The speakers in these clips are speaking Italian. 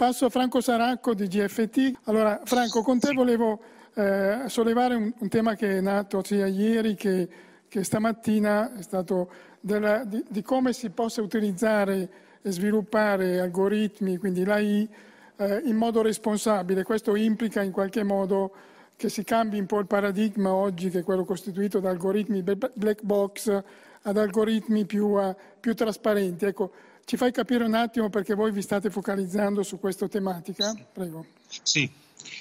Passo a Franco Saracco di GFT. Allora, Franco, con te volevo eh, sollevare un, un, tema che è nato sia ieri che, che stamattina, è stato della, di, di, come si possa utilizzare e sviluppare algoritmi, quindi l'AI, eh, in modo responsabile. Questo implica in qualche modo che si cambi un po' il paradigma oggi, che è quello costituito da algoritmi black box ad algoritmi più, uh, più trasparenti. Ecco, ci fai capire un attimo perché voi vi state focalizzando su questa tematica? Prego. Sì,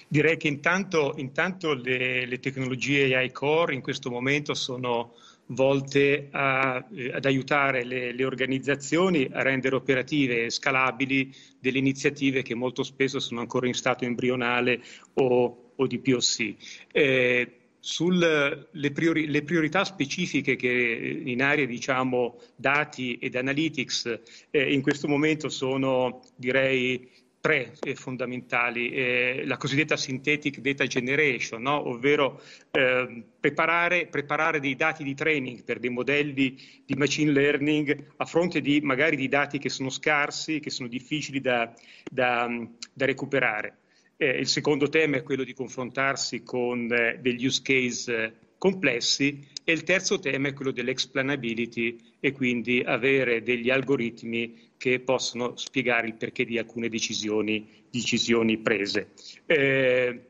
direi che intanto, intanto le, le, tecnologie AI core in questo momento sono volte a, eh, ad aiutare le, le, organizzazioni a rendere operative e scalabili delle iniziative che molto spesso sono ancora in stato embrionale o, o di POC. Eh, sulle priori, priorità specifiche che in area diciamo, dati ed analytics eh, in questo momento sono direi tre eh, fondamentali, eh, la cosiddetta synthetic data generation, no? ovvero eh, preparare, preparare, dei dati di training per dei modelli di machine learning a fronte di magari di dati che sono scarsi, che sono difficili da, da, da recuperare. Eh, il secondo tema è quello di confrontarsi con eh, degli use case eh, complessi e il terzo tema è quello dell'explainability e quindi avere degli algoritmi che possono spiegare il perché di alcune decisioni, decisioni prese. Eh,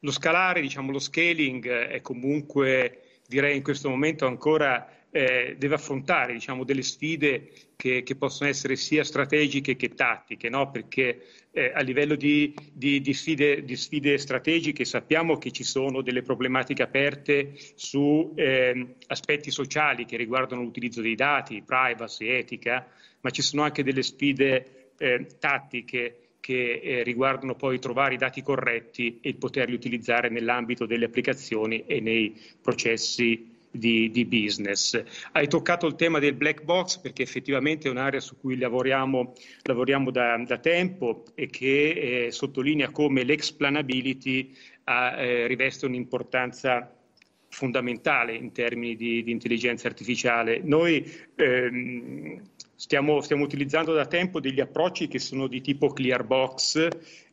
lo scalare, diciamo, lo scaling è comunque, direi in questo momento ancora eh, deve affrontare diciamo, delle sfide che, che, possono essere sia strategiche che tattiche, no? perché eh, a livello di, di, di, sfide, di, sfide, strategiche sappiamo che ci sono delle problematiche aperte su eh, aspetti sociali che riguardano l'utilizzo dei dati, privacy, etica, ma ci sono anche delle sfide eh, tattiche che eh, riguardano poi trovare i dati corretti e poterli utilizzare nell'ambito delle applicazioni e nei processi di, di, business. Hai toccato il tema del black box perché effettivamente è un'area su cui lavoriamo, lavoriamo da, da, tempo e che eh, sottolinea come l'explanability ha, eh, riveste un'importanza fondamentale in termini di, di intelligenza artificiale. Noi ehm, stiamo, stiamo utilizzando da tempo degli approcci che sono di tipo clear box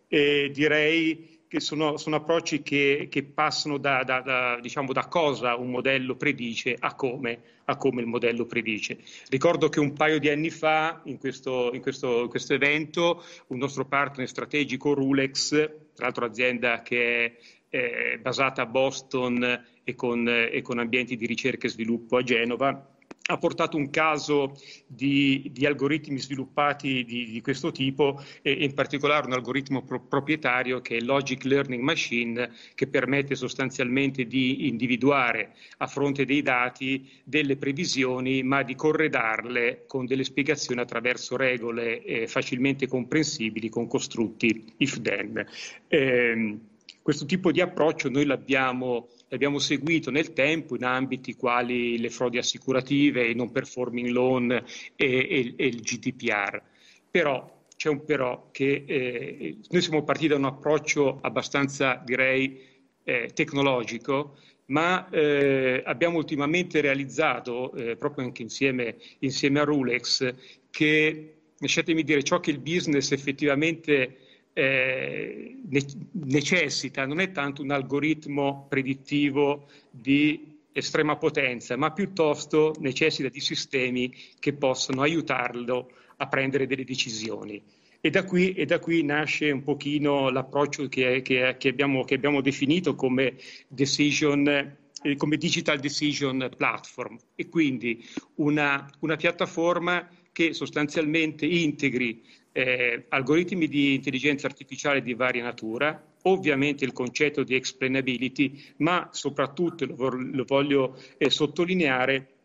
e direi che sono, sono approcci che, che passano da, da, da, diciamo, da, cosa un modello predice a come, a come, il modello predice. Ricordo che un paio di anni fa, in questo, in questo, in questo evento, un nostro partner strategico, Rulex, tra l'altro azienda che è eh, basata a Boston e con, e con ambienti di ricerca e sviluppo a Genova, ha portato un caso di, di algoritmi sviluppati di, di, questo tipo e in particolare un algoritmo pro- proprietario che è Logic Learning Machine che permette sostanzialmente di individuare a fronte dei dati delle previsioni ma di corredarle con delle spiegazioni attraverso regole eh, facilmente comprensibili con costrutti if-then. Eh, questo tipo di approccio noi l'abbiamo l'abbiamo seguito nel tempo in ambiti quali le frodi assicurative, i non performing loan e, e, e il GDPR. Però c'è un però che eh, noi siamo partiti da un approccio abbastanza, direi, eh, tecnologico, ma eh, abbiamo ultimamente realizzato, eh, proprio anche insieme, insieme a Rulex, che, lasciatemi dire, ciò che il business effettivamente eh, necessita non è tanto un algoritmo predittivo di estrema potenza, ma piuttosto necessita di sistemi che possano aiutarlo a prendere delle decisioni. E da qui, e da qui nasce un pochino l'approccio che, che, che, abbiamo, che abbiamo, definito come, decision, eh, come Digital Decision Platform e quindi una, una piattaforma che sostanzialmente integri eh, algoritmi di intelligenza artificiale di varia natura, ovviamente il concetto di explainability, ma soprattutto, lo, voglio eh, sottolineare,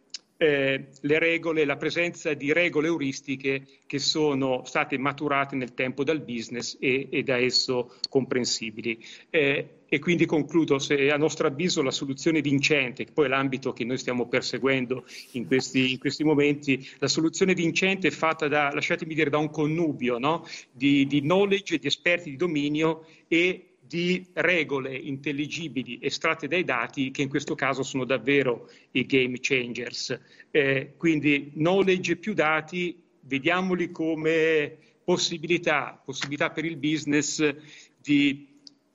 eh, le regole, la presenza di regole euristiche che sono state maturate nel tempo dal business e, e da esso comprensibili. Eh, e quindi concludo, se a nostro avviso la soluzione vincente, che poi è l'ambito che noi stiamo perseguendo in questi, in questi momenti, la soluzione vincente è fatta da, lasciatemi dire, da un connubio no? di, di knowledge, di esperti di dominio e di regole intelligibili estratte dai dati che in questo caso sono davvero i game changers. Eh, quindi knowledge più dati, vediamoli come possibilità, possibilità per il business di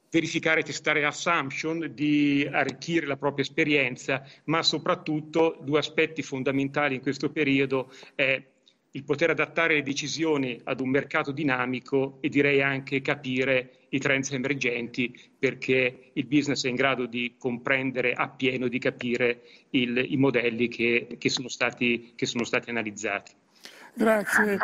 verificare e testare assumption, di arricchire la propria esperienza, ma soprattutto due aspetti fondamentali in questo periodo è il poter adattare le decisioni ad un mercato dinamico e direi anche capire i trend emergenti perché il business è in grado di comprendere appieno, di capire il, i modelli che, che, sono stati, che sono stati analizzati. Grazie.